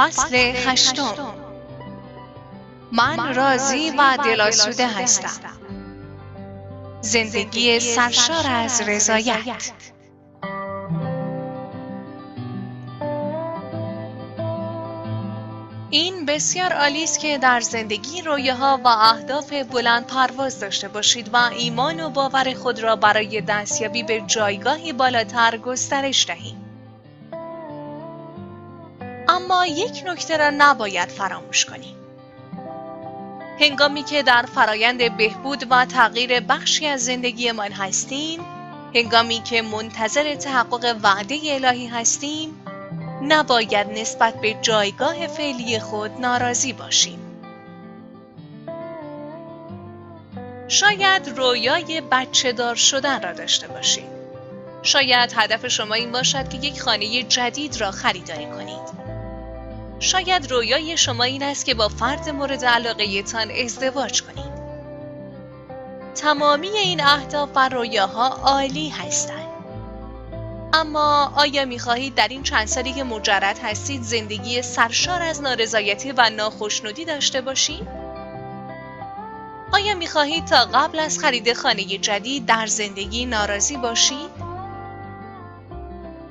فصل هشتم. من راضی و دلاسوده هستم. زندگی سرشار از رضایت. این بسیار عالی است که در زندگی رویاها و اهداف بلند پرواز داشته باشید و ایمان و باور خود را برای دستیابی به جایگاهی بالاتر گسترش دهید. اما یک نکته را نباید فراموش کنیم. هنگامی که در فرایند بهبود و تغییر بخشی از زندگیمان هستیم، هنگامی که منتظر تحقق وعده الهی هستیم، نباید نسبت به جایگاه فعلی خود ناراضی باشیم. شاید رویای بچه دار شدن را داشته باشید. شاید هدف شما این باشد که یک خانه جدید را خریداری کنید. شاید رویای شما این است که با فرد مورد علاقه تان ازدواج کنید. تمامی این اهداف و رویاها عالی هستند. اما آیا می خواهید در این چند سالی که مجرد هستید زندگی سرشار از نارضایتی و ناخشنودی داشته باشید؟ آیا می خواهید تا قبل از خرید خانه جدید در زندگی ناراضی باشید؟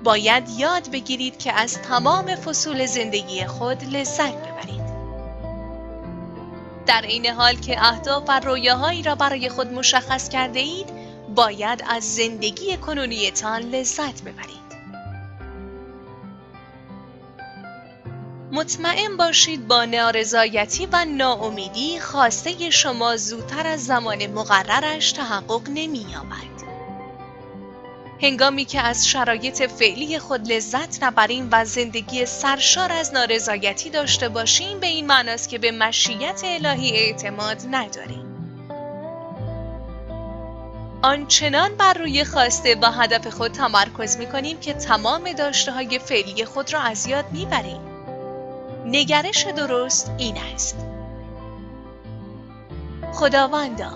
باید یاد بگیرید که از تمام فصول زندگی خود لذت ببرید. در این حال که اهداف و رویاهایی را برای خود مشخص کرده اید، باید از زندگی کنونیتان لذت ببرید. مطمئن باشید با نارضایتی و ناامیدی خواسته شما زودتر از زمان مقررش تحقق نمی‌یابد. هنگامی که از شرایط فعلی خود لذت نبریم و زندگی سرشار از نارضایتی داشته باشیم به این معناست که به مشیت الهی اعتماد نداریم. آنچنان بر روی خواسته و هدف خود تمرکز می کنیم که تمام داشته های فعلی خود را از یاد می بریم. نگرش درست این است. خداوندا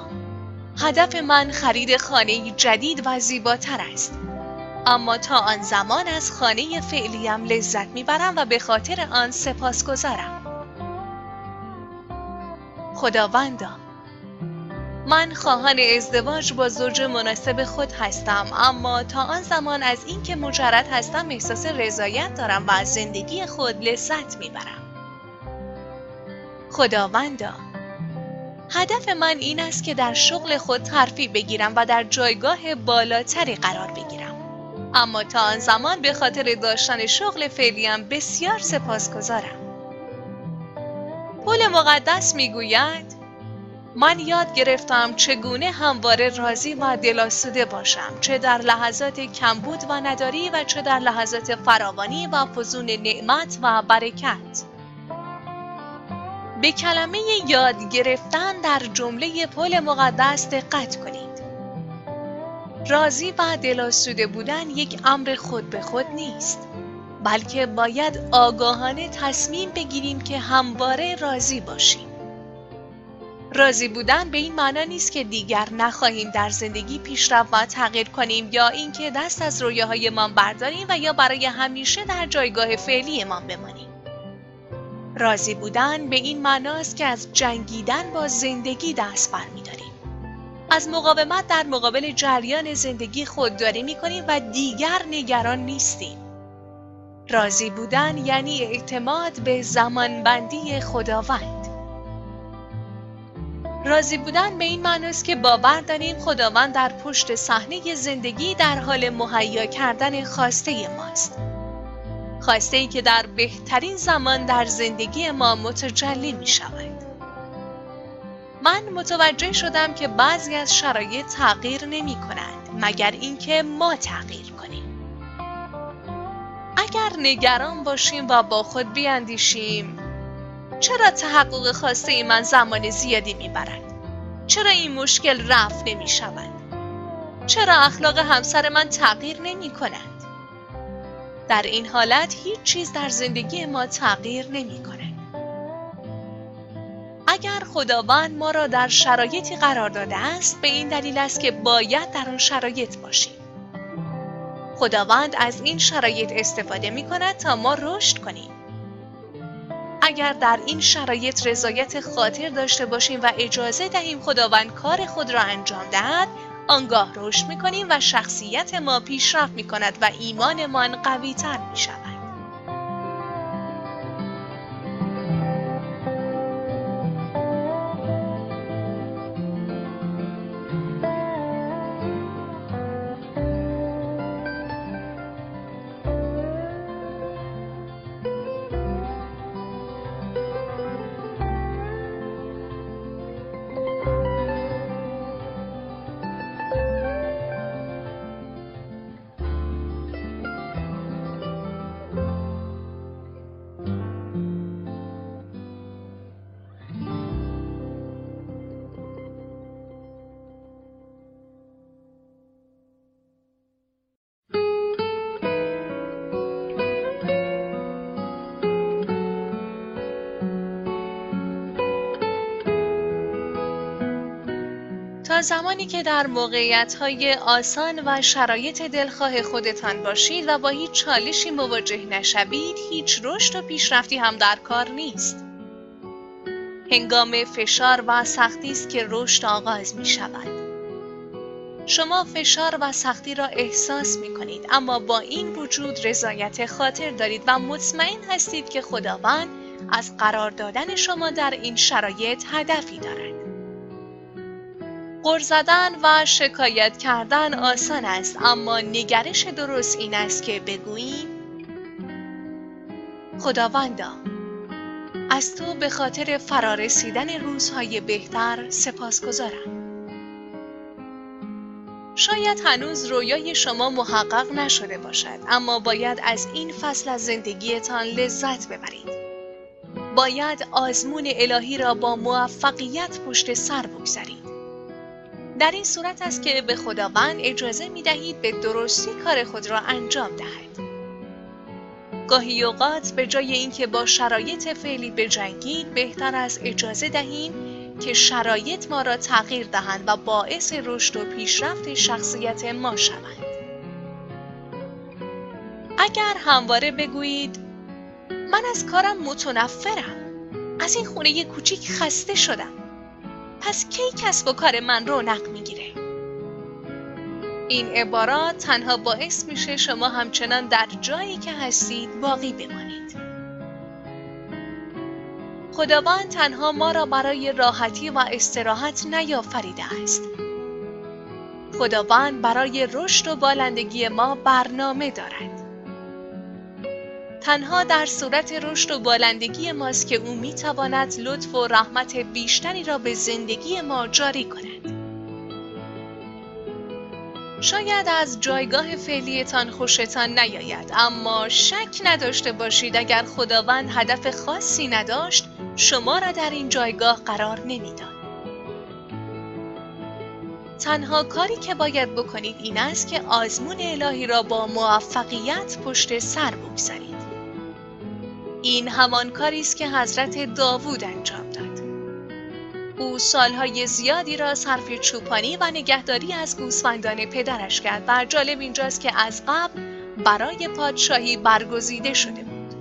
هدف من خرید خانه جدید و زیباتر است. اما تا آن زمان از خانه فعلیم لذت می‌برم و به خاطر آن سپاس گذارم. خداوندا من خواهان ازدواج با زوج مناسب خود هستم اما تا آن زمان از اینکه مجرد هستم احساس رضایت دارم و از زندگی خود لذت می‌برم. خداوندا هدف من این است که در شغل خود ترفیع بگیرم و در جایگاه بالاتری قرار بگیرم. اما تا آن زمان به خاطر داشتن شغل فعلیم بسیار سپاسگزارم. پول مقدس می‌گوید من یاد گرفتم چگونه همواره راضی و دلاسوده باشم چه در لحظات کمبود و نداری و چه در لحظات فراوانی و فزون نعمت و برکت. به کلمه یاد گرفتن در جمله پل مقدس دقت کنید. راضی و دلاسوده بودن یک امر خود به خود نیست. بلکه باید آگاهانه تصمیم بگیریم که همواره راضی باشیم. راضی بودن به این معنا نیست که دیگر نخواهیم در زندگی پیشرفت و تغییر کنیم یا اینکه دست از رویاهایمان برداریم و یا برای همیشه در جایگاه فعلیمان بمانیم. راضی بودن به این معناست که از جنگیدن با زندگی دست برمیداریم. از مقاومت در مقابل جریان زندگی خودداری می کنیم و دیگر نگران نیستیم. راضی بودن یعنی اعتماد به زمانبندی خداوند. راضی بودن به این معناست که باور داریم خداوند در پشت صحنه زندگی در حال مهیا کردن خواسته ماست. خواسته ای که در بهترین زمان در زندگی ما متجلی می شود. من متوجه شدم که بعضی از شرایط تغییر نمی کنند مگر اینکه ما تغییر کنیم. اگر نگران باشیم و با خود بیاندیشیم چرا تحقق خواسته ای من زمان زیادی می برد؟ چرا این مشکل رفت نمی شود؟ چرا اخلاق همسر من تغییر نمی کند؟ در این حالت هیچ چیز در زندگی ما تغییر نمی کند. اگر خداوند ما را در شرایطی قرار داده است به این دلیل است که باید در آن شرایط باشیم. خداوند از این شرایط استفاده می کند تا ما رشد کنیم. اگر در این شرایط رضایت خاطر داشته باشیم و اجازه دهیم خداوند کار خود را انجام دهد آنگاه رشد می‌کنیم و شخصیت ما پیشرفت می کند و ایمانمان قوی تر زمانی که در موقعیت های آسان و شرایط دلخواه خودتان باشید و با هیچ چالشی مواجه نشوید هیچ رشد و پیشرفتی هم در کار نیست. هنگام فشار و سختی است که رشد آغاز می شود شما فشار و سختی را احساس می کنید اما با این وجود رضایت خاطر دارید و مطمئن هستید که خداوند از قرار دادن شما در این شرایط هدفی دارد. غر زدن و شکایت کردن آسان است اما نگرش درست این است که بگوییم خداوندا از تو به خاطر فرارسیدن روزهای بهتر سپاسگزارم. شاید هنوز رویای شما محقق نشده باشد اما باید از این فصل از زندگیتان لذت ببرید. باید آزمون الهی را با موفقیت پشت سر بگذارید. در این صورت است که به خداوند اجازه می دهید به درستی کار خود را انجام دهد. گاهی اوقات به جای اینکه با شرایط فعلی بجنگید بهتر از اجازه دهیم که شرایط ما را تغییر دهند و باعث رشد و پیشرفت شخصیت ما شوند. اگر همواره بگویید من از کارم متنفرم از این خونه کوچیک خسته شدم پس کی کسب و کار من رونق می‌گیره؟ این عبارات تنها باعث میشه شما همچنان در جایی که هستید باقی بمانید. خداوند تنها ما را برای راحتی و استراحت نیافریده است. خداوند برای رشد و بالندگی ما برنامه دارد. تنها در صورت رشد و بالندگی ماست که او می تواند لطف و رحمت بیشتری را به زندگی ما جاری کند. شاید از جایگاه فعلیتان خوشتان نیاید اما شک نداشته باشید اگر خداوند هدف خاصی نداشت شما را در این جایگاه قرار نمی‌داد. تنها کاری که باید بکنید این است که آزمون الهی را با موفقیت پشت سر بگذارید. این همان کاری است که حضرت داوود انجام داد. او سالهای زیادی را صرف چوپانی و نگهداری از گوسفندان پدرش کرد و جالب اینجاست که از قبل برای پادشاهی برگزیده شده بود.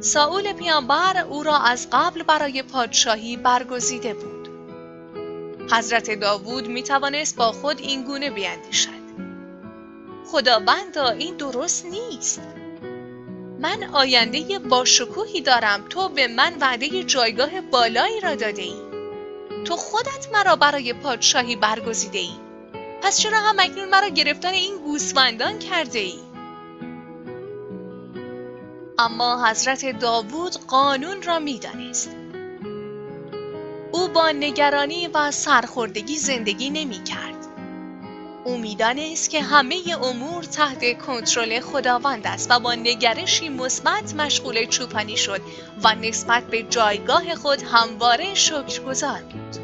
ساول پیامبر او را از قبل برای پادشاهی برگزیده بود. حضرت داوود می توانست با خود این گونه بیندیشد. خداوندا این درست نیست. من آینده باشکوهی دارم. تو به من وعده جایگاه بالایی را داده ای تو خودت مرا برای پادشاهی برگزیده ای پس چرا هم اکنون مرا گرفتار این گوسفندان کرده ای اما حضرت داوود قانون را می‌دانست. او با نگرانی و سرخوردگی زندگی نمی کرد. او می‌دانست که همه امور تحت کنترل خداوند است و با نگرشی مثبت مشغول چوپانی شد و نسبت به جایگاه خود همواره شکرگزار بود.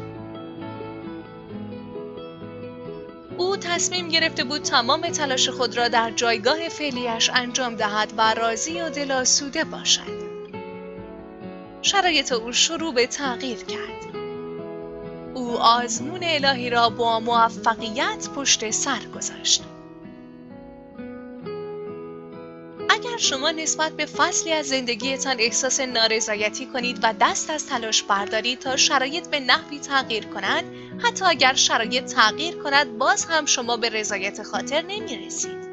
او تصمیم گرفته بود تمام تلاش خود را در جایگاه فعلیش انجام دهد و راضی و دلاسوده باشد. شرایط او شروع به تغییر کرد. او آزمون الهی را با موفقیت پشت سر گذاشت. اگر شما نسبت به فصلی از زندگیتان احساس نارضایتی کنید و دست از تلاش بردارید تا شرایط به نحوی تغییر کنند حتی اگر شرایط تغییر کند باز هم شما به رضایت خاطر نمی رسید.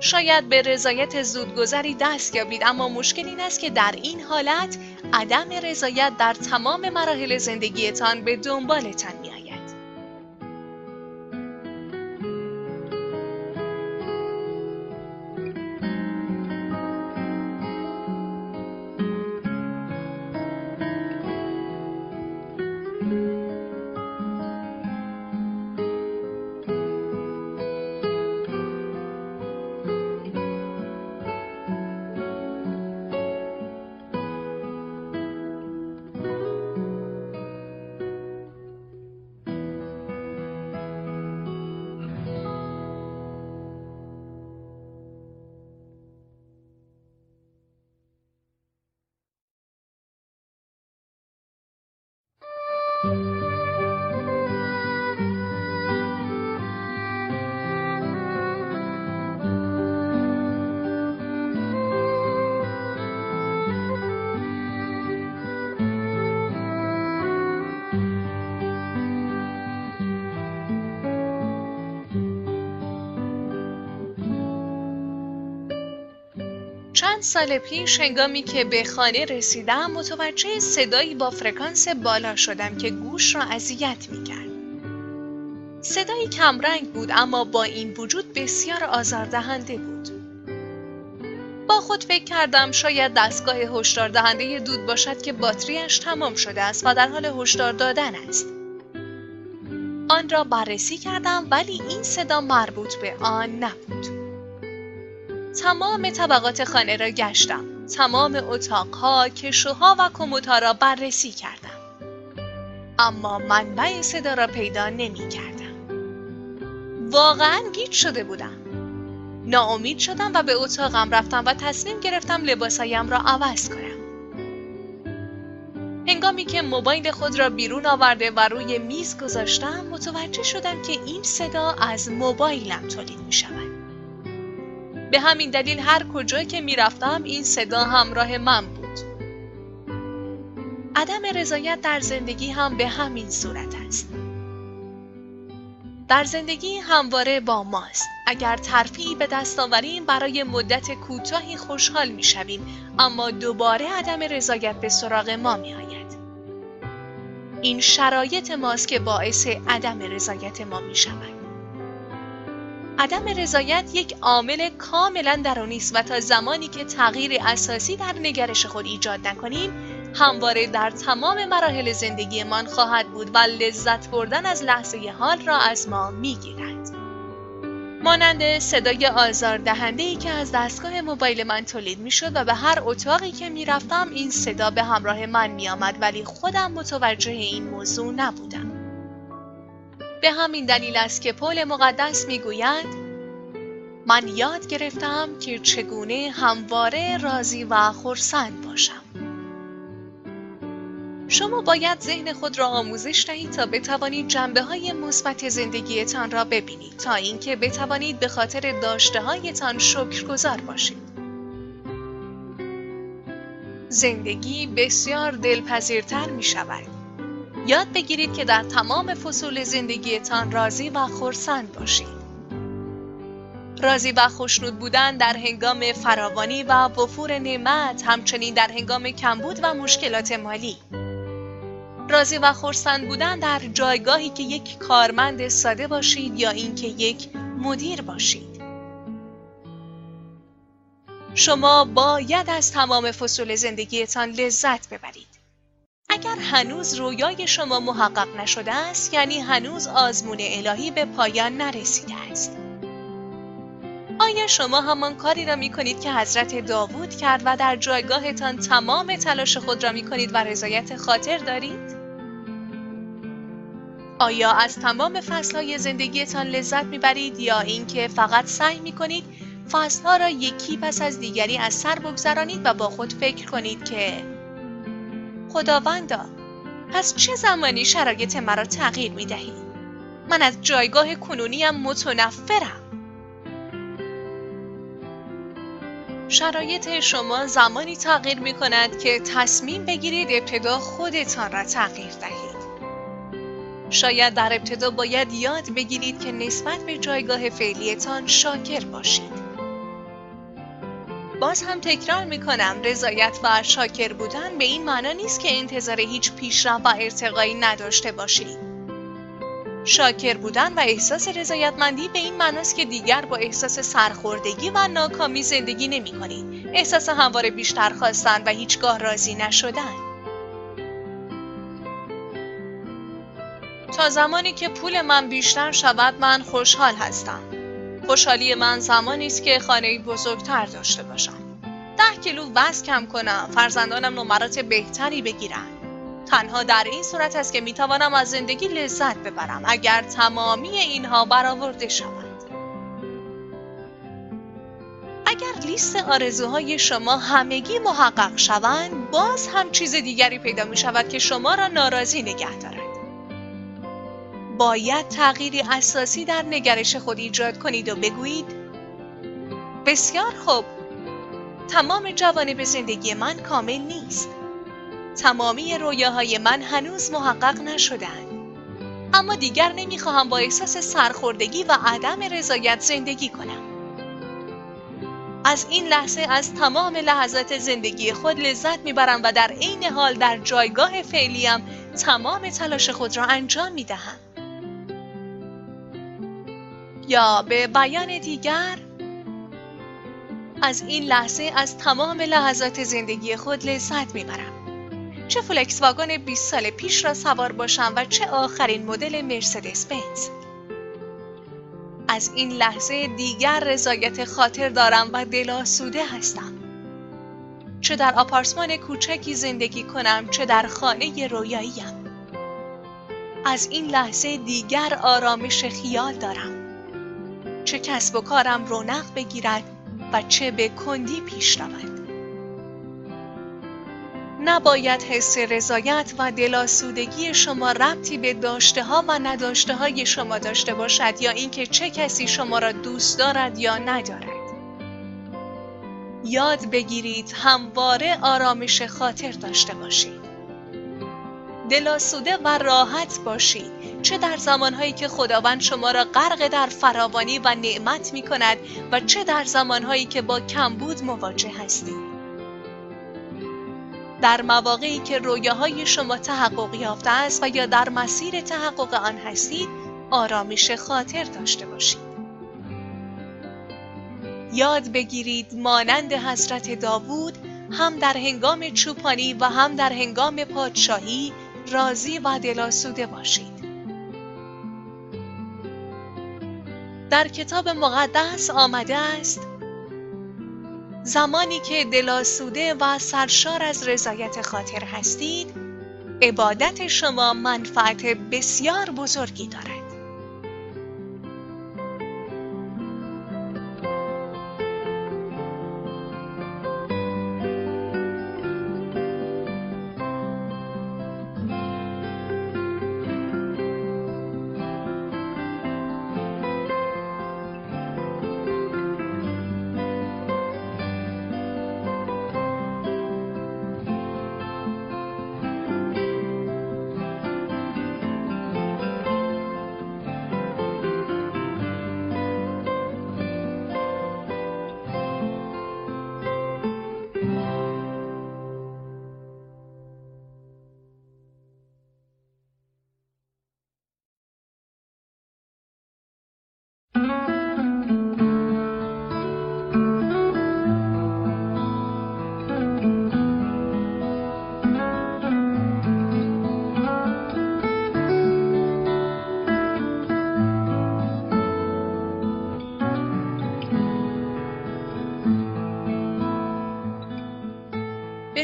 شاید به رضایت زودگذری دست یابید اما مشکل این است که در این حالت عدم رضایت در تمام مراحل زندگیتان به دنبالتان می چند سال پیش هنگامی که به خانه رسیدم متوجه صدایی با فرکانس بالا شدم که گوش را اذیت کرد. صدایی کمرنگ بود اما با این وجود بسیار آزاردهنده بود. با خود فکر کردم شاید دستگاه هشدار دهنده دود باشد که باتریش تمام شده است و در حال هشدار دادن است. آن را بررسی کردم ولی این صدا مربوط به آن نبود. تمام طبقات خانه را گشتم. تمام اتاقها، کشوها و کموتها را بررسی کردم. اما منبع صدا را پیدا نمی کردم. واقعا گیج شده بودم. ناامید شدم و به اتاقم رفتم و تصمیم گرفتم لباسایم را عوض کنم. هنگامی که موبایل خود را بیرون آورده و روی میز گذاشتم متوجه شدم که این صدا از موبایلم تولید می شود. به همین دلیل هر کجا که می‌رفتم این صدا همراه من بود. عدم رضایت در زندگی هم به همین صورت است. در زندگی همواره با ماست. اگر ترفیعی به دست آوریم برای مدت کوتاهی خوشحال می‌شویم اما دوباره عدم رضایت به سراغ ما آید. این شرایط ماست که باعث عدم رضایت ما می شود. عدم رضایت یک عامل کاملا درونی است و تا زمانی که تغییر اساسی در نگرش خود ایجاد نکنیم همواره در تمام مراحل زندگیمان خواهد بود و لذت بردن از لحظه حال را از ما می‌گیرد مانند صدای آزار دهنده ای که از دستگاه موبایل من تولید می شد و به هر اتاقی که می رفتم این صدا به همراه من می آمد ولی خودم متوجه این موضوع نبودم. به همین دلیل است که پول مقدس می‌گوید من یاد گرفتم که چگونه همواره راضی و خرسند باشم شما باید ذهن خود را آموزش دهید تا بتوانید جنبه های مثبت زندگیتان را ببینید تا اینکه بتوانید به خاطر داشته هایتان شکرگزار باشید. زندگی بسیار دلپذیرتر می شود. یاد بگیرید که در تمام فصول زندگیتان راضی و خورسند باشید. راضی و خوشنود بودن در هنگام فراوانی و وفور نعمت همچنین در هنگام کمبود و مشکلات مالی. راضی و خورسند بودن در جایگاهی که یک کارمند ساده باشید یا اینکه یک مدیر باشید. شما باید از تمام فصول زندگیتان لذت ببرید. اگر هنوز رویای شما محقق نشده است یعنی هنوز آزمون الهی به پایان نرسیده است آیا شما همان کاری را می کنید که حضرت داوود کرد و در جایگاهتان تمام تلاش خود را می کنید و رضایت خاطر دارید؟ آیا از تمام فصلهای زندگیتان لذت می‌برید یا اینکه فقط سعی می کنید فصلها را یکی پس از دیگری از سر بگذرانید و با خود فکر کنید که خداوندا پس چه زمانی شرایط مرا تغییر می دهی؟ من از جایگاه کنونیم متنفرم شرایط شما زمانی تغییر می کند که تصمیم بگیرید ابتدا خودتان را تغییر دهید. شاید در ابتدا باید یاد بگیرید که نسبت به جایگاه فعلیتان شاکر باشید. باز هم تکرار می کنم رضایت و شاکر بودن به این معنا نیست که انتظار هیچ پیشرفت و ارتقایی نداشته باشید. شاکر بودن و احساس رضایتمندی به این معناست که دیگر با احساس سرخوردگی و ناکامی زندگی نمی کنید. احساس همواره بیشتر خواستن و هیچگاه راضی نشدن. تا زمانی که پول من بیشتر شود من خوشحال هستم. خوشحالی من زمانی است که خانه بزرگتر داشته باشم. ده کیلو وزن کم کنم، فرزندانم نمرات بهتری بگیرن. تنها در این صورت است که می‌توانم از زندگی لذت ببرم اگر تمامی اینها برآورده شود اگر لیست آرزوهای شما همگی محقق شوند باز هم چیز دیگری پیدا می شود که شما را ناراضی نگه دارد باید تغییری اساسی در نگرش خود ایجاد کنید و بگویید بسیار خوب تمام جوانب زندگی من کامل نیست تمامی رویاهای من هنوز محقق نشدند. اما دیگر نمی‌خواهم با احساس سرخوردگی و عدم رضایت زندگی کنم. از این لحظه از تمام لحظات زندگی خود لذت می‌برم و در عین حال در جایگاه فعلیم تمام تلاش خود را انجام می‌دهم. یا به بیان دیگر؟ از این لحظه از تمام لحظات زندگی خود لذت می‌برم. چه فلکس واگن 20 سال پیش را سوار باشم و چه آخرین مدل مرسدس بنز از این لحظه دیگر رضایت خاطر دارم و دلاسوده هستم. چه در آپارتمان کوچکی زندگی کنم چه در خانه رویاییم. از این لحظه دیگر آرامش خیال دارم. چه کسب و کارم رونق بگیرد و چه به کندی پیش رود نباید حس رضایت و دلاسودگی شما ربطی به داشته ها و نداشته های شما داشته باشد یا اینکه چه کسی شما را دوست دارد یا ندارد. یاد بگیرید همواره آرامش خاطر داشته باشید. دلاسوده و راحت باشید چه در زمانهایی که خداوند شما را غرق در فراوانی و نعمت می کند و چه در زمانهایی که با کمبود مواجه هستید. در مواقعی که رویاهای شما تحقق یافته است و یا در مسیر تحقق آن هستید آرامش خاطر داشته باشید یاد بگیرید مانند حضرت داوود هم در هنگام چوپانی و هم در هنگام پادشاهی راضی و دلاسوده باشید در کتاب مقدس آمده است زمانی که دلاسوده و سرشار از رضایت خاطر هستید عبادت شما منفعت بسیار بزرگی دارد.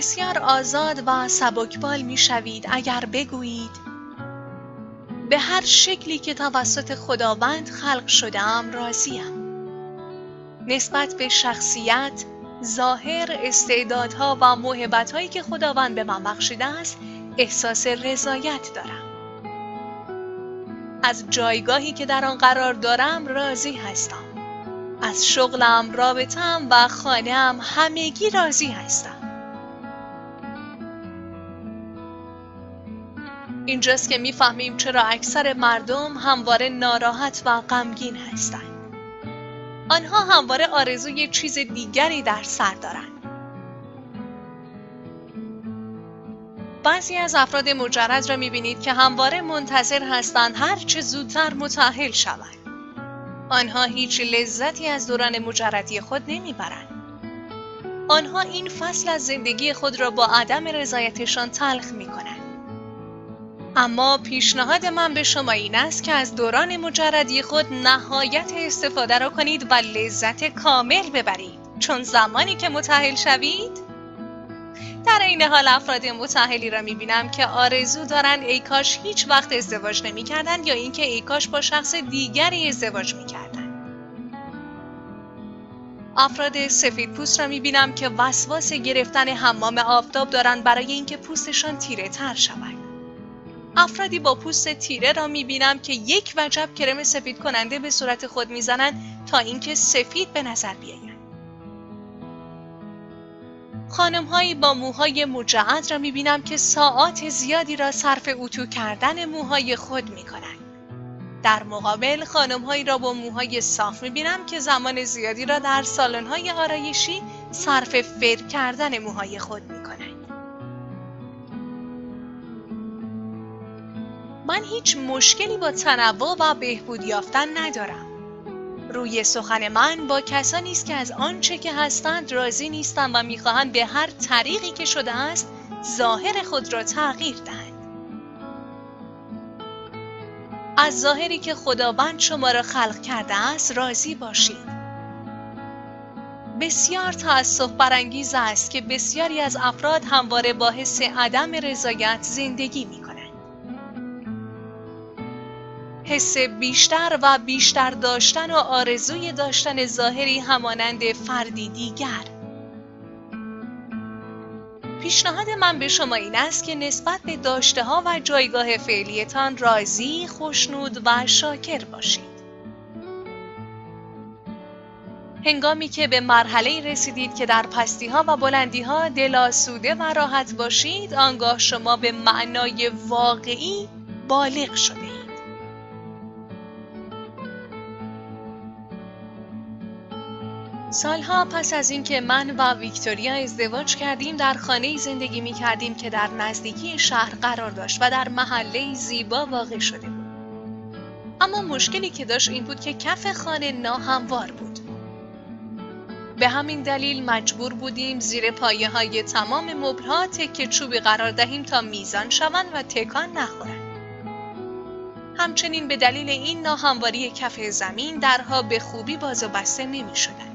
بسیار آزاد و سبکبال می شوید اگر بگویید. به هر شکلی که توسط خداوند خلق شدم راضیم. نسبت به شخصیت، ظاهر، استعدادها و موهبتهایی که خداوند به من بخشیده است احساس رضایت دارم. از جایگاهی که در آن قرار دارم راضی هستم. از شغلم، رابطم و خانم همگی راضی هستم. اینجاست که می‌فهمیم چرا اکثر مردم همواره ناراحت و غمگین هستند. آنها همواره آرزوی چیز دیگری در سر دارند. بعضی از افراد مجرد را می‌بینید که همواره منتظر هستند هر چه زودتر متأهل شوند. آنها هیچ لذتی از دوران مجردی خود نمی‌برند. آنها این فصل از زندگی خود را با عدم رضایتشان تلخ می کنند. اما پیشنهاد من به شما این است که از دوران مجردی خود نهایت استفاده را کنید و لذت کامل ببرید. چون زمانی که متحل شوید در این حال افراد متحلی را می‌بینم که آرزو دارند ای کاش هیچ وقت ازدواج نمی‌کردند یا اینکه ای کاش با شخص دیگری ازدواج می‌کردند افراد سفید پوست را می‌بینم که وسواس گرفتن حمام آفتاب دارند برای اینکه پوستشان تیره تر شود. افرادی با پوست تیره را می‌بینم که یک وجب کرم سفید کننده به صورت خود می‌زنند تا اینکه سفید به نظر بیایند. خانم هایی با موهای مجعد را می‌بینم که ساعات زیادی را صرف اتو کردن موهای خود می‌کنند. در مقابل خانم هایی را با موهای صاف می‌بینم که زمان زیادی را در سالن های آرایشی صرف فر کردن موهای خود می‌کنند. من هیچ مشکلی با تنوع و بهبود یافتن ندارم. روی سخن من با کسانی است که از آنچه که هستند راضی نیستند و می‌خواهند به هر طریقی که شده است ظاهر خود را تغییر دهند. از ظاهری که خداوند شما را خلق کرده است راضی باشید. بسیار تأسف برانگیز است که بسیاری از افراد همواره با حس عدم رضایت زندگی می حس بیشتر و بیشتر داشتن و آرزوی داشتن ظاهری همانند فردی دیگر پیشنهاد من به شما این است که نسبت به داشته ها و جایگاه فعلیتان راضی، خوشنود و شاکر باشید. هنگامی که به مرحله رسیدید که در پستی ها و بلندی ها دل و راحت باشید، آنگاه شما به معنای واقعی بالغ شده. سالها پس از اینکه من و ویکتوریا ازدواج کردیم در خانه زندگی می کردیم که در نزدیکی شهر قرار داشت و در محله زیبا واقع شده بود. اما مشکلی که داشت این بود که کف خانه ناهموار بود. به همین دلیل مجبور بودیم زیر پایه های تمام مبلها تکه چوبی قرار دهیم تا میزان شوند و تکان نخورند. همچنین به دلیل این ناهمواری کف زمین درها به خوبی باز و بسته نمی شدن.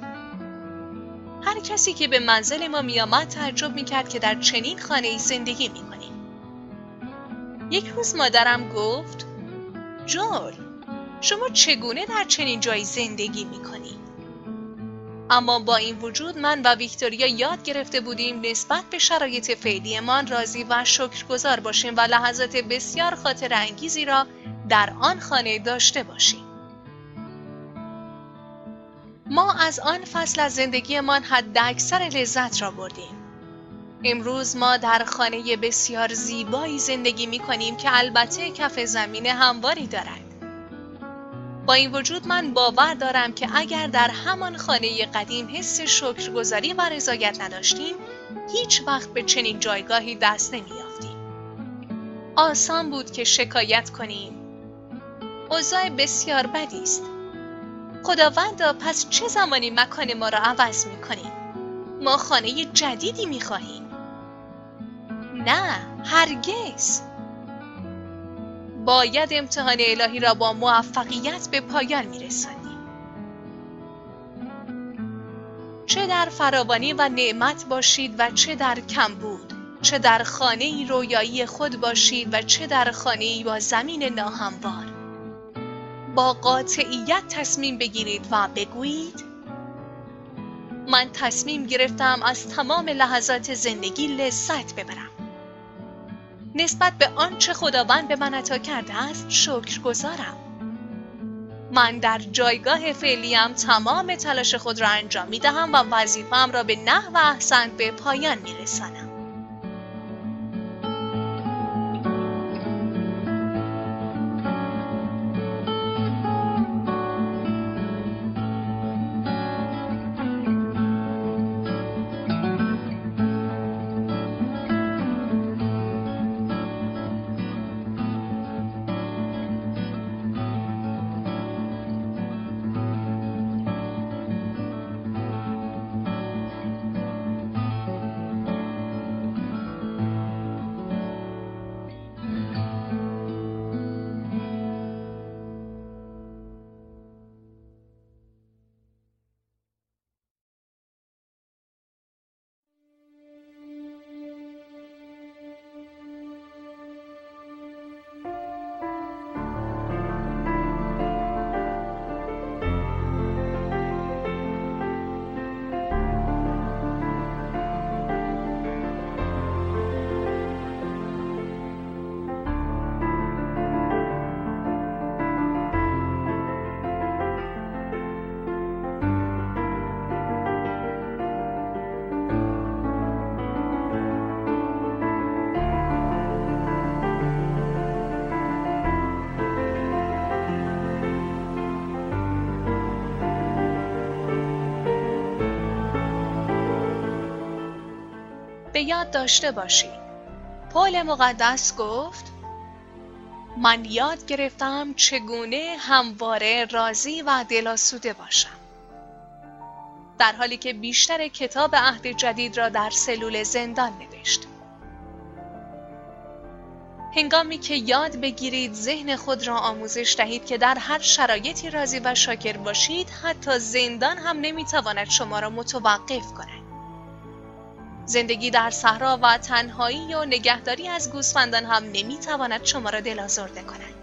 هر کسی که به منزل ما میآمد تعجب می‌کرد که در چنین خانه ای زندگی می‌کنیم. یک روز مادرم گفت جول شما چگونه در چنین جایی زندگی می‌کنی؟ اما با این وجود من و ویکتوریا یاد گرفته بودیم نسبت به شرایط فعلیمان راضی و شکرگزار باشیم و لحظات بسیار خاطر انگیزی را در آن خانه داشته باشیم. ما از آن فصل از زندگیمان حد اکثر لذت را بردیم. امروز ما در خانه بسیار زیبایی زندگی می کنیم که البته کف زمین همواری دارد. با این وجود من باور دارم که اگر در همان خانه قدیم حس شکرگزاری و رضایت نداشتیم هیچ وقت به چنین جایگاهی دست نمیافتیم. آسان بود که شکایت کنیم. اوضاع بسیار بدی است. خداوندا پس چه زمانی مکان ما را عوض می‌کنیم؟ ما خانه جدیدی می‌خواهیم. نه هرگز. باید امتحان الهی را با موفقیت به پایان میرسانیم. چه در فراوانی و نعمت باشید و چه در کمبود چه در خانه رویایی خود باشید و چه در خانه با زمین ناهموار. با قاطعیت تصمیم بگیرید و بگویید من تصمیم گرفتم از تمام لحظات زندگی لذت ببرم نسبت به آنچه خداوند به من عطا کرده است شکر گذارم من در جایگاه فعلیم تمام تلاش خود را انجام می دهم و وظیفه‌ام را به نحو احسن به پایان می رسانم. یاد داشته باشید پول مقدس گفت من یاد گرفتم چگونه همواره راضی و دلاسوده باشم. در حالی که بیشتر کتاب عهد جدید را در سلول زندان نوشت. هنگامی که یاد بگیرید ذهن خود را آموزش دهید که در هر شرایطی راضی و شاکر باشید حتی زندان هم نمی‌تواند شما را متوقف کند. زندگی در صحرا و تنهایی و نگهداری از گوسفندان هم نمی‌تواند شما را دلازرده کند.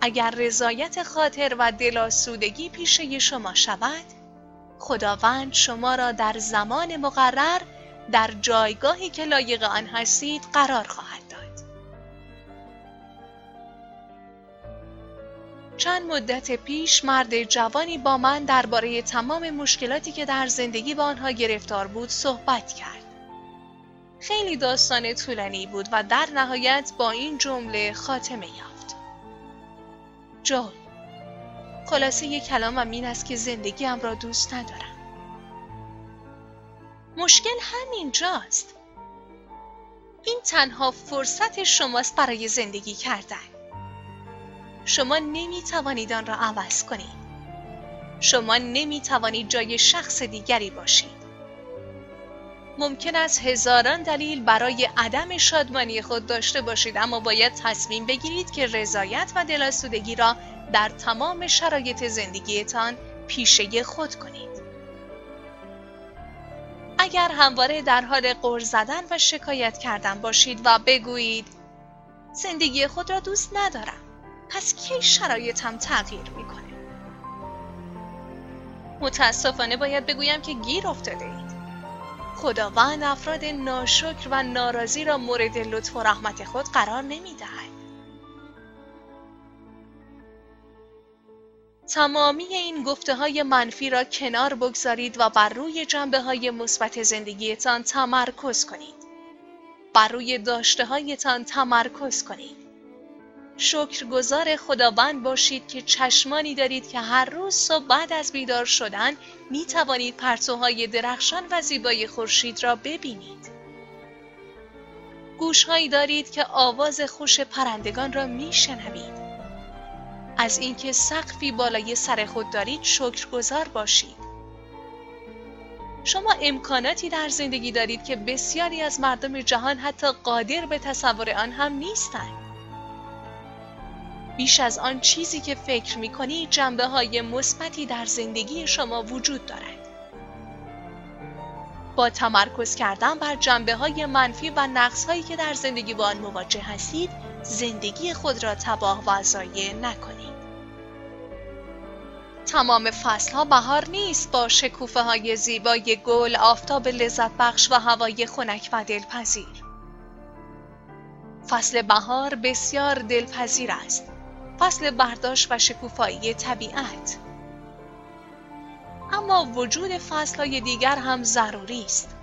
اگر رضایت خاطر و دلاسودگی پیشه شما شود، خداوند شما را در زمان مقرر در جایگاهی که لایق آن هستید قرار خواهد چند مدت پیش مرد جوانی با من درباره تمام مشکلاتی که در زندگی با آنها گرفتار بود صحبت کرد. خیلی داستان طولانی بود و در نهایت با این جمله خاتمه یافت. جو خلاصه یک کلامم این است که زندگیم را دوست ندارم. مشکل همینجاست. این تنها فرصت شماست برای زندگی کردن. شما نمی توانید آن را عوض کنید. شما نمی توانید جای شخص دیگری باشید. ممکن است هزاران دلیل برای عدم شادمانی خود داشته باشید اما باید تصمیم بگیرید که رضایت و دلاسودگی را در تمام شرایط زندگیتان پیشه خود کنید. اگر همواره در حال قر زدن و شکایت کردن باشید و بگویید زندگی خود را دوست ندارم پس کی شرایطم تغییر می‌کنه متاسفانه باید بگویم که گیر افتاده اید خداوند افراد ناشکر و ناراضی را مورد لطف و رحمت خود قرار نمی‌دهد تمامی این گفته های منفی را کنار بگذارید و بر روی جنبه های مثبت زندگیتان تمرکز کنید. بر روی داشته هایتان تمرکز کنید. شکرگزار خداوند باشید که چشمانی دارید که هر روز صبح بعد از بیدار شدن می توانید پرتوهای درخشان و زیبای خورشید را ببینید. گوشهایی دارید که آواز خوش پرندگان را می شنوید. از اینکه سقفی بالای سر خود دارید شکرگزار باشید. شما امکاناتی در زندگی دارید که بسیاری از مردم جهان حتی قادر به تصور آن هم نیستند. بیش از آن چیزی که فکر می کنی جنبه های مثبتی در زندگی شما وجود دارد. با تمرکز کردن بر جنبه های منفی و نقص هایی که در زندگی با آن مواجه هستید زندگی خود را تباه و ضایع نکنید. تمام فصل ها بهار نیست با شکوفه های زیبای گل، آفتاب لذت بخش و هوای خنک و دلپذیر. فصل بهار بسیار دلپذیر است فصل برداشت و شکوفایی طبیعت. اما وجود های دیگر هم ضروری است.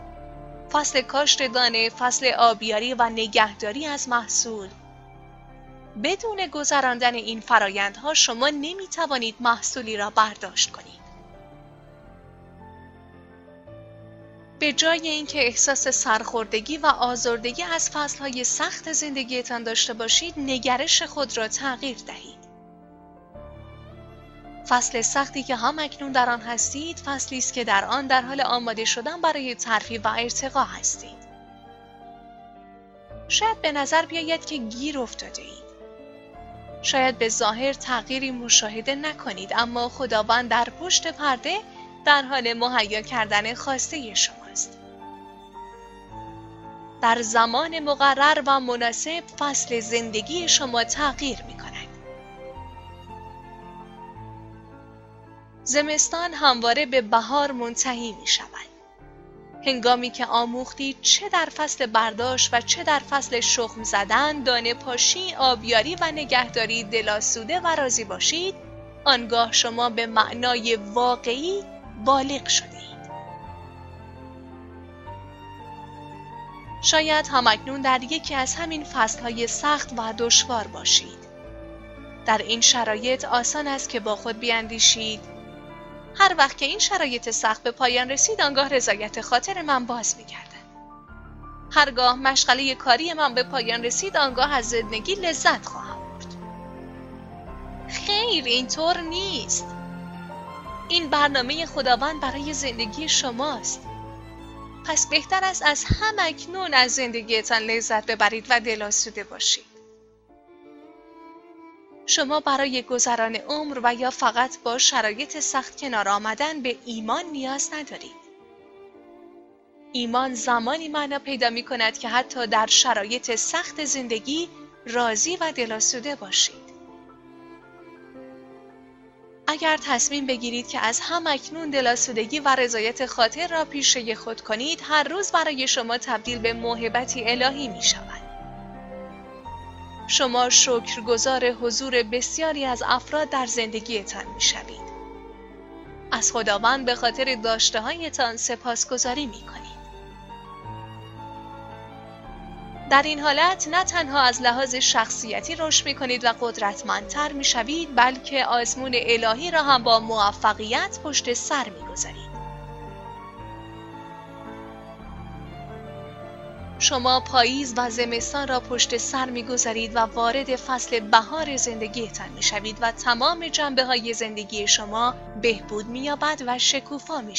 فصل کاشت دانه، فصل آبیاری و نگهداری از محصول. بدون گذراندن این فرایندها شما نمی توانید محصولی را برداشت کنید. به جای اینکه احساس سرخوردگی و آزردگی از فصلهای سخت زندگیتان داشته باشید، نگرش خود را تغییر دهید. فصل سختی که هم اکنون در آن هستید، فصلی است که در آن در حال آماده شدن برای ترفیع و ارتقا هستید. شاید به نظر بیاید که گیر افتاده اید. شاید به ظاهر تغییری مشاهده نکنید اما خداوند در پشت پرده در حال مهیا کردن خواسته شماست. در زمان مقرر و مناسب فصل زندگی شما تغییر می کند. زمستان همواره به بهار منتهی می شود. هنگامی که آموختی چه در فصل برداشت و چه در فصل شخم زدن، دانه پاشی، آبیاری و نگهداری دلاسوده و راضی باشید، آنگاه شما به معنای واقعی بالغ شدید. شاید همکنون در یکی از همین فصلهای سخت و دشوار باشید. در این شرایط آسان است که با خود بیاندیشید. هر وقت که این شرایط سخت به پایان رسید آنگاه رضایت خاطر من باز میگردد. هرگاه مشغله کاری من به پایان رسید آنگاه از زندگی لذت خواهم برد. خیر اینطور نیست. این برنامه خداوند برای زندگی شماست. پس بهتر است از هم اکنون از زندگیتان لذت ببرید و دلاسوده باشید شما برای گذران عمر و یا فقط با شرایط سخت کنار آمدن به ایمان نیاز ندارید. ایمان زمانی معنا پیدا می کند که حتی در شرایط سخت زندگی راضی و دلاسوده باشید. اگر تصمیم بگیرید که از هم اکنون دلاسودگی و رضایت خاطر را پیشه خود کنید هر روز برای شما تبدیل به موهبتی الهی می شود. شما شکرگزار حضور بسیاری از افراد در زندگیتان می شوید. از خداوند به خاطر داشته هایتان سپاسگزاری می کنید. در این حالت نه تنها از لحاظ شخصیتی رشد می کنید و قدرتمندتر می شوید بلکه آزمون الهی را هم با موفقیت پشت سر می گذارید. شما پاییز و زمستان را پشت سر می‌گذارید و وارد فصل بهار زندگیتان می‌شوید و تمام جنبه های زندگی شما بهبود مییابد و شکوفا می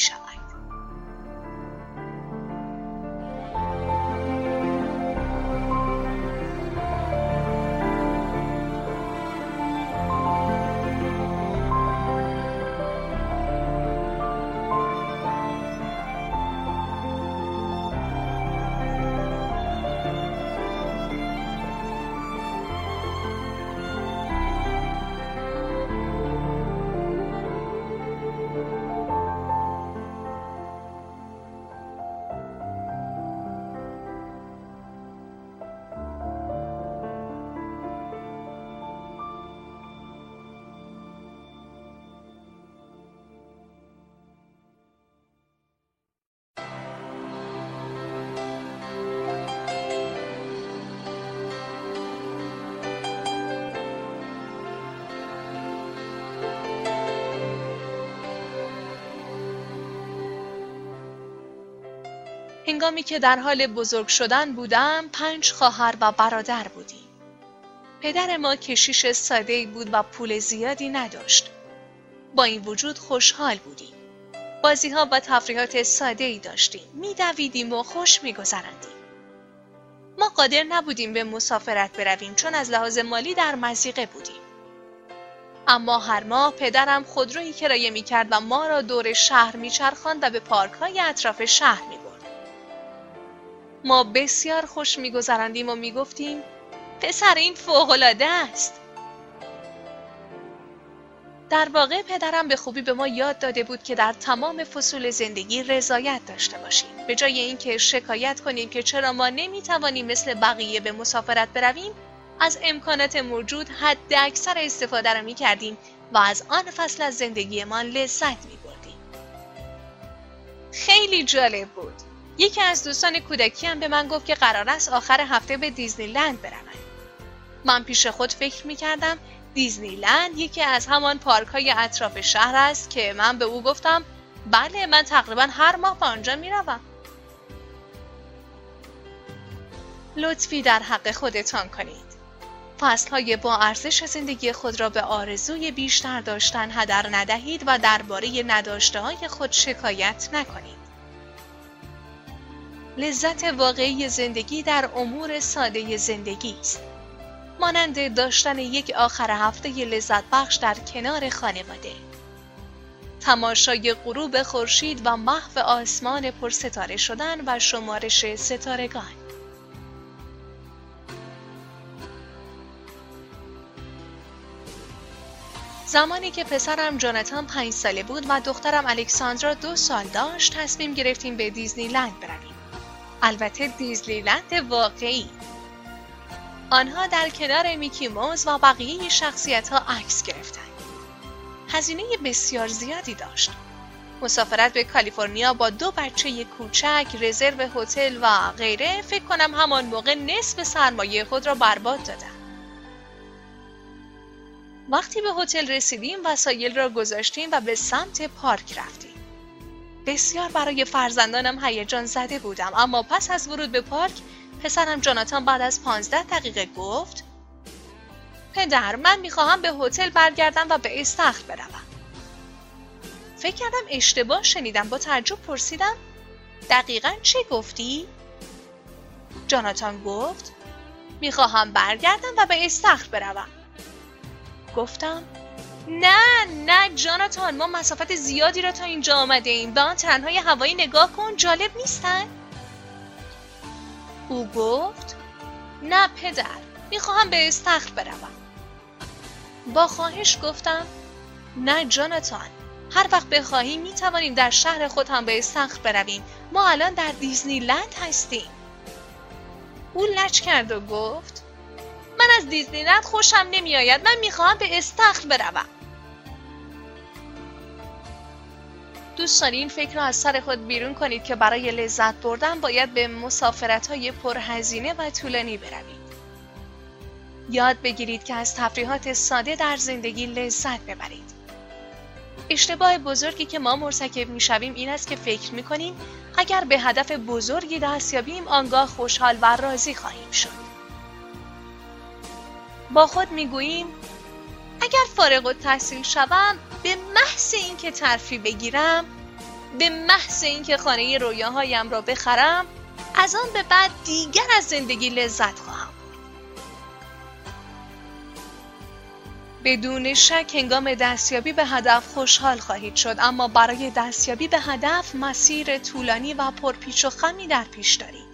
هنگامی که در حال بزرگ شدن بودم پنج خواهر و برادر بودیم. پدر ما کشیش ساده بود و پول زیادی نداشت. با این وجود خوشحال بودیم. بازی ها و تفریحات ساده ای داشتیم. میدویدیم و خوش میگذراندیم. ما قادر نبودیم به مسافرت برویم چون از لحاظ مالی در مزیقه بودیم. اما هر ماه پدرم خودرویی کرایه می کرد و ما را دور شهر میچرخاند و به پارک های اطراف شهر می ما بسیار خوش میگذراندیم و می‌گفتیم پسر این فوقالعاده است در واقع پدرم به خوبی به ما یاد داده بود که در تمام فصول زندگی رضایت داشته باشیم به جای اینکه شکایت کنیم که چرا ما نمی‌توانیم مثل بقیه به مسافرت برویم از امکانات موجود حد اکثر استفاده را می کردیم و از آن فصل از زندگیمان لذت می بردیم. خیلی جالب بود. یکی از دوستان کودکی هم به من گفت که قرار است آخر هفته به دیزنی لند. من پیش خود فکر می کردم دیزنی لند یکی از همان پارک های اطراف شهر است که من به او گفتم بله من تقریبا هر ماه به آنجا می روم. لطفی در حق خودتان کنید. های با ارزش زندگی خود را به آرزوی بیشتر داشتن هدر ندهید و درباره نداشته های خود شکایت نکنید. لذت واقعی زندگی در امور ساده زندگی است. مانند داشتن یک آخر هفته لذت بخش در کنار خانواده. تماشای غروب خورشید و محو آسمان پرستاره شدن و شمارش ستارگان. زمانی که پسرم جانتان پنج ساله بود و دخترم الکساندرا دو سال داشت تصمیم گرفتیم به دیزنی لند برویم. البته دیزنی لند واقعی. آنها در کنار میکی موز و بقیه شخصیت ها عکس گرفتند. هزینه بسیار زیادی داشت. مسافرت به کالیفرنیا با دو بچه کوچک، رزرو هتل و غیره فکر کنم همان موقع نصف سرمایه خود را برباد دادم. وقتی به هتل رسیدیم وسایل را گذاشتیم و به سمت پارک رفتیم. بسیار برای فرزندانم هیجان زده بودم اما پس از ورود به پارک پسرم جاناتان بعد از پانزده دقیقه گفت پدر من می‌خواهم به هتل برگردم و به استخر بروم. فکر کردم اشتباه شنیدم با تعجب پرسیدم دقیقا چه گفتی؟ جاناتان گفت می‌خواهم برگردم و به استخر بروم. گفتم نه نه جاناتان ما مسافت زیادی را تا اینجا آمده ایم به آن تنهای هوایی نگاه کن جالب نیستن؟ او گفت نه پدر می‌خواهم به استخر بروم. با خواهش گفتم نه جاناتان هر وقت بخواهی می توانیم در شهر خود هم به استخر برویم. ما الان در دیزنی لند هستیم. او لچ کرد و گفت من از دیزنیلند خوشم نمیآید. من می‌خواهم به استخر بروم. دوست دارین فکر را از سر خود بیرون کنید که برای لذت بردن باید به مسافرت های پرهزینه و طولانی بروید. یاد بگیرید که از تفریحات ساده در زندگی لذت ببرید. اشتباه بزرگی که ما مرتکب می‌شویم این است که فکر می‌کنیم اگر به هدف بزرگی دست یابیم آنگاه خوشحال و راضی خواهیم شد. با خود می‌گوییم اگر فارغ و تحصیل شوم به محض اینکه ترفی بگیرم به محض اینکه خانه رویاهایم را بخرم از آن به بعد دیگر از زندگی لذت خواهم. بدون شک هنگام دستیابی به هدف خوشحال خواهید شد اما برای دستیابی به هدف مسیر طولانی و پرپیچ و خمی در پیش دارید.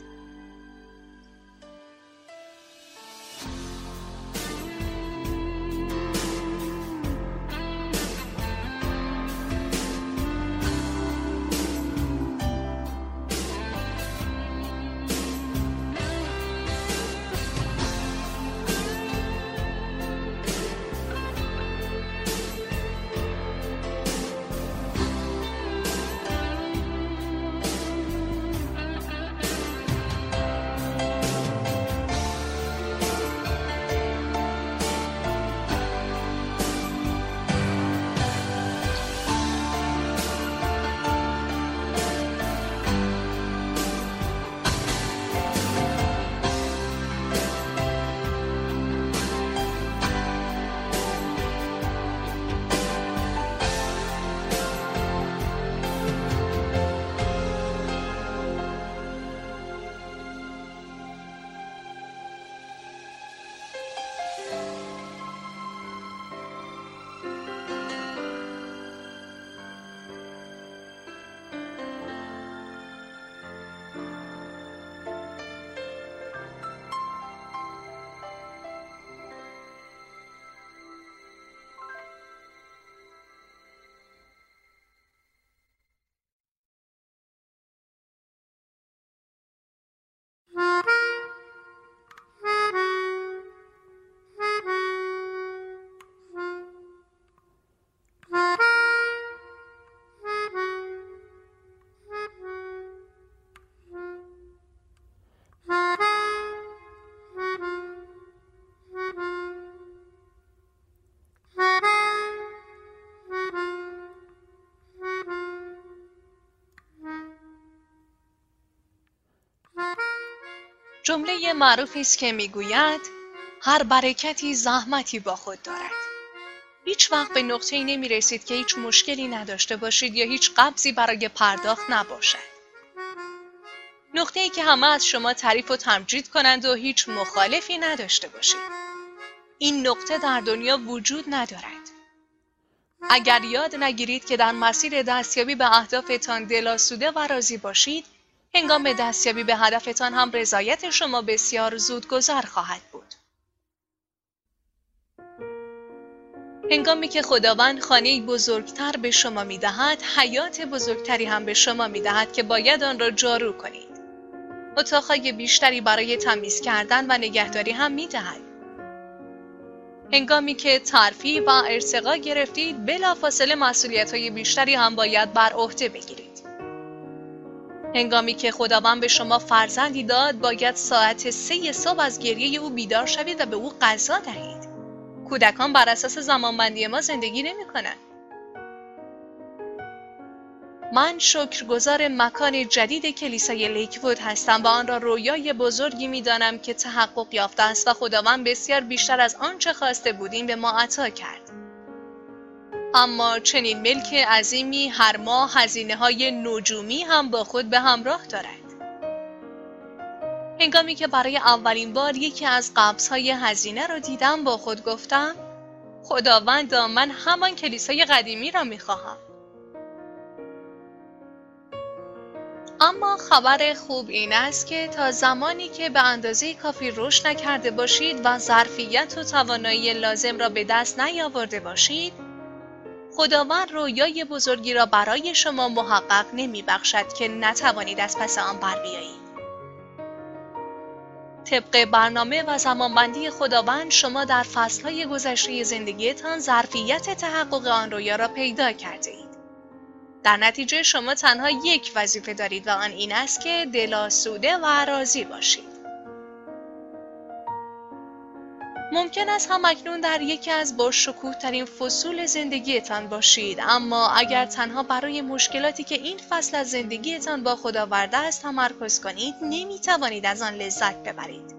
جمله معروفی است که می‌گوید هر برکتی زحمتی با خود دارد. هیچ وقت به نقطه ای نمی رسید که هیچ مشکلی نداشته باشید یا هیچ قبضی برای پرداخت نباشد. نقطه ای که همه از شما تعریف و تمجید کنند و هیچ مخالفی نداشته باشید. این نقطه در دنیا وجود ندارد. اگر یاد نگیرید که در مسیر دستیابی به اهدافتان دلاسوده و راضی باشید هنگام دستیابی به هدفتان هم رضایت شما بسیار زود گذر خواهد بود هنگامی که خداوند خانه بزرگتر به شما می دهد، حیات بزرگتری هم به شما می دهد که باید آن را جارو کنید. اتاقهای بیشتری برای تمیز کردن و نگهداری هم می دهد. هنگامی که ترفیع و ارتقا گرفتید بلافاصله مسئولیت های بیشتری هم باید بر عهده بگیرید. هنگامی که خداوند به شما فرزندی داد باید ساعت سه صبح از گریه او بیدار شوید و به او غذا دهید. کودکان بر اساس زمانبندی ما زندگی نمی کنند. من شکرگزار مکان جدید کلیسای لیکوود هستم و آن را رویای بزرگی می دانم که تحقق یافته است و خداوند بسیار بیشتر از آنچه خواسته بودیم به ما عطا کرد. اما چنین ملک عظیمی هر ماه هزینه های نجومی هم با خود به همراه دارد. هنگامی که برای اولین بار یکی از قبض های هزینه را دیدم با خود گفتم خداوند من همان کلیسای قدیمی را می خواهم. اما خبر خوب این است که تا زمانی که به اندازه کافی رشد نکرده باشید و ظرفیت و توانایی لازم را به دست نیاورده باشید خداوند رویای بزرگی را برای شما محقق نمی بخشد که نتوانید از پس آن بر بیایید. طبق برنامه و زمانبندی خداوند شما در فصلهای گذشته زندگیتان ظرفیت تحقق آن رویا را پیدا کرده اید. در نتیجه شما تنها یک وظیفه دارید و آن این است که دلاسوده و راضی باشید. ممکن است هم اکنون در یکی از با شکوه ترین فصول زندگیتان باشید اما اگر تنها برای مشکلاتی که این فصل از زندگیتان با خدا ورده است تمرکز کنید نمی توانید از آن لذت ببرید.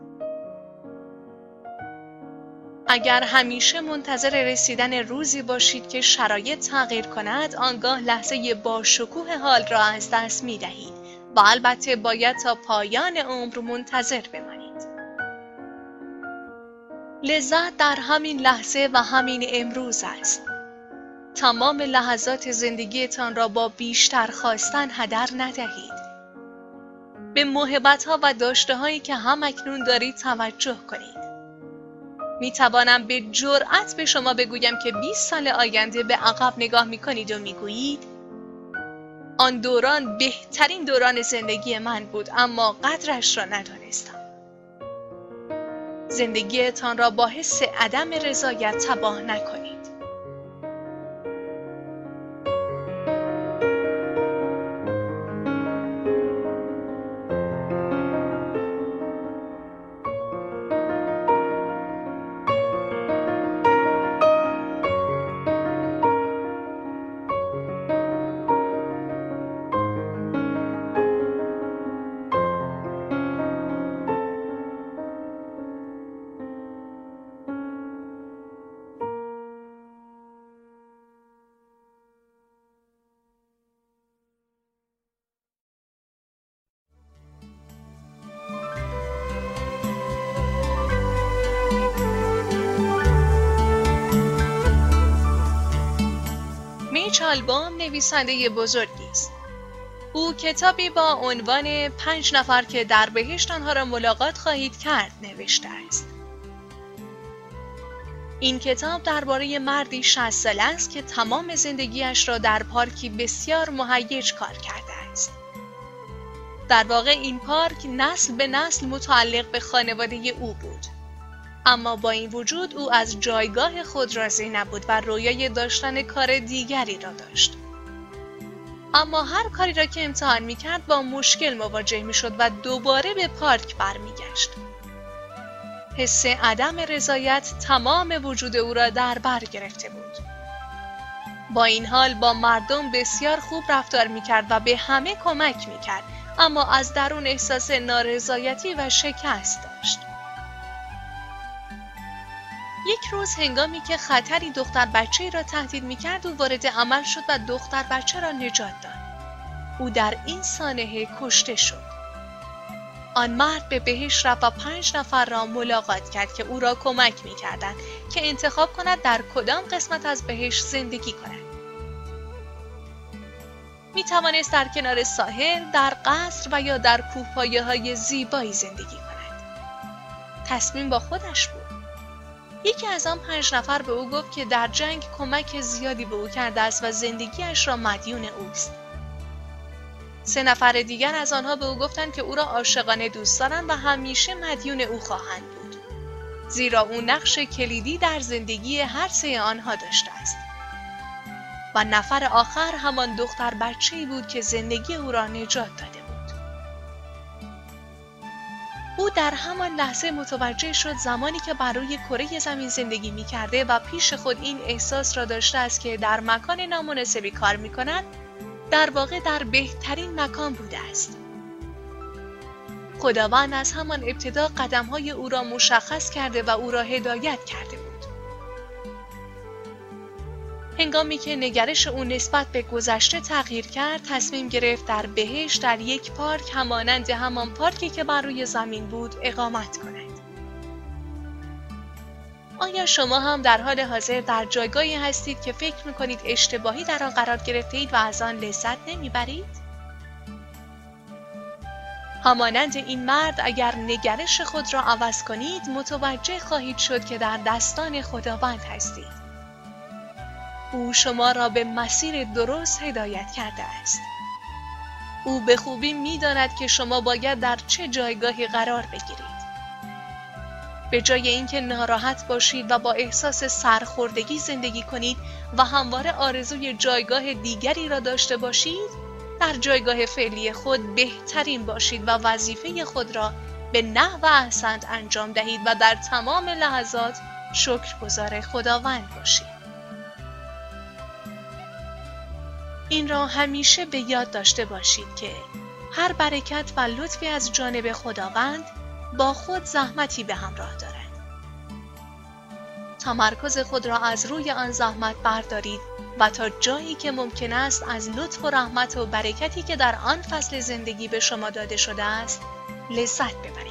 اگر همیشه منتظر رسیدن روزی باشید که شرایط تغییر کند آنگاه لحظه با شکوه حال را از دست می دهید و البته باید تا پایان عمر منتظر بمانید. لذت در همین لحظه و همین امروز است. تمام لحظات زندگیتان را با بیشتر خواستن هدر ندهید. به محبت ها و داشته هایی که هم اکنون دارید توجه کنید. می توانم به جرأت به شما بگویم که 20 سال آینده به عقب نگاه می کنید و می گویید آن دوران بهترین دوران زندگی من بود اما قدرش را ندانستم. زندگیتان را با حس عدم رضایت تباه نکنید. آلبوم نویسنده بزرگی است. او کتابی با عنوان پنج نفر که در بهشت آنها را ملاقات خواهید کرد نوشته است. این کتاب درباره مردی 60 ساله است که تمام زندگیش را در پارکی بسیار مهیج کار کرده است. در واقع این پارک نسل به نسل متعلق به خانواده او بود. اما با این وجود او از جایگاه خود راضی نبود و رویای داشتن کار دیگری را داشت. اما هر کاری را که امتحان می کرد با مشکل مواجه می شد و دوباره به پارک برمیگشت. حس عدم رضایت تمام وجود او را در بر گرفته بود. با این حال با مردم بسیار خوب رفتار می کرد و به همه کمک می کرد اما از درون احساس نارضایتی و شکست داشت. یک روز هنگامی که خطری دختر بچه را تهدید می کرد و وارد عمل شد و دختر بچه را نجات داد. او در این سانحه کشته شد. آن مرد به بهش رفت و پنج نفر را ملاقات کرد که او را کمک می کردن که انتخاب کند در کدام قسمت از بهش زندگی کند. می توانست در کنار ساحل، در قصر و یا در کوپایه های زیبایی زندگی کند. تصمیم با خودش بود. یکی از آن پنج نفر به او گفت که در جنگ کمک زیادی به او کرده است و زندگیش را مدیون اوست. سه نفر دیگر از آنها به او گفتند که او را عاشقانه دوست دارند و همیشه مدیون او خواهند بود. زیرا او نقش کلیدی در زندگی هر سه آنها داشته است. و نفر آخر همان دختر بچه بود که زندگی او را نجات داده او در همان لحظه متوجه شد زمانی که بر روی کره زمین زندگی می کرده و پیش خود این احساس را داشته است که در مکان نامناسبی کار می کند در واقع در بهترین مکان بوده است. خداوند از همان ابتدا قدمهای او را مشخص کرده و او را هدایت کرده بود. هنگامی که نگرش او نسبت به گذشته تغییر کرد تصمیم گرفت در بهش در یک پارک همانند همان پارکی که بر روی زمین بود اقامت کند. آیا شما هم در حال حاضر در جایگاهی هستید که فکر می‌کنید اشتباهی در آن قرار گرفته اید و از آن لذت نمی‌برید؟ همانند این مرد اگر نگرش خود را عوض کنید متوجه خواهید شد که در دستان خداوند هستید. او شما را به مسیر درست هدایت کرده است. او به خوبی می‌داند که شما باید در چه جایگاهی قرار بگیرید. به جای اینکه ناراحت باشید و با احساس سرخوردگی زندگی کنید و همواره آرزوی جایگاه دیگری را داشته باشید در جایگاه فعلی خود بهترین باشید و وظیفه خود را به نحو احسنت انجام دهید و در تمام لحظات شکرگزار خداوند باشید این را همیشه به یاد داشته باشید که هر برکت و لطفی از جانب خداوند با خود زحمتی به همراه دارد. تمرکز خود را از روی آن زحمت بردارید و تا جایی که ممکن است از لطف و رحمت و برکتی که در آن فصل زندگی به شما داده شده است لذت ببرید.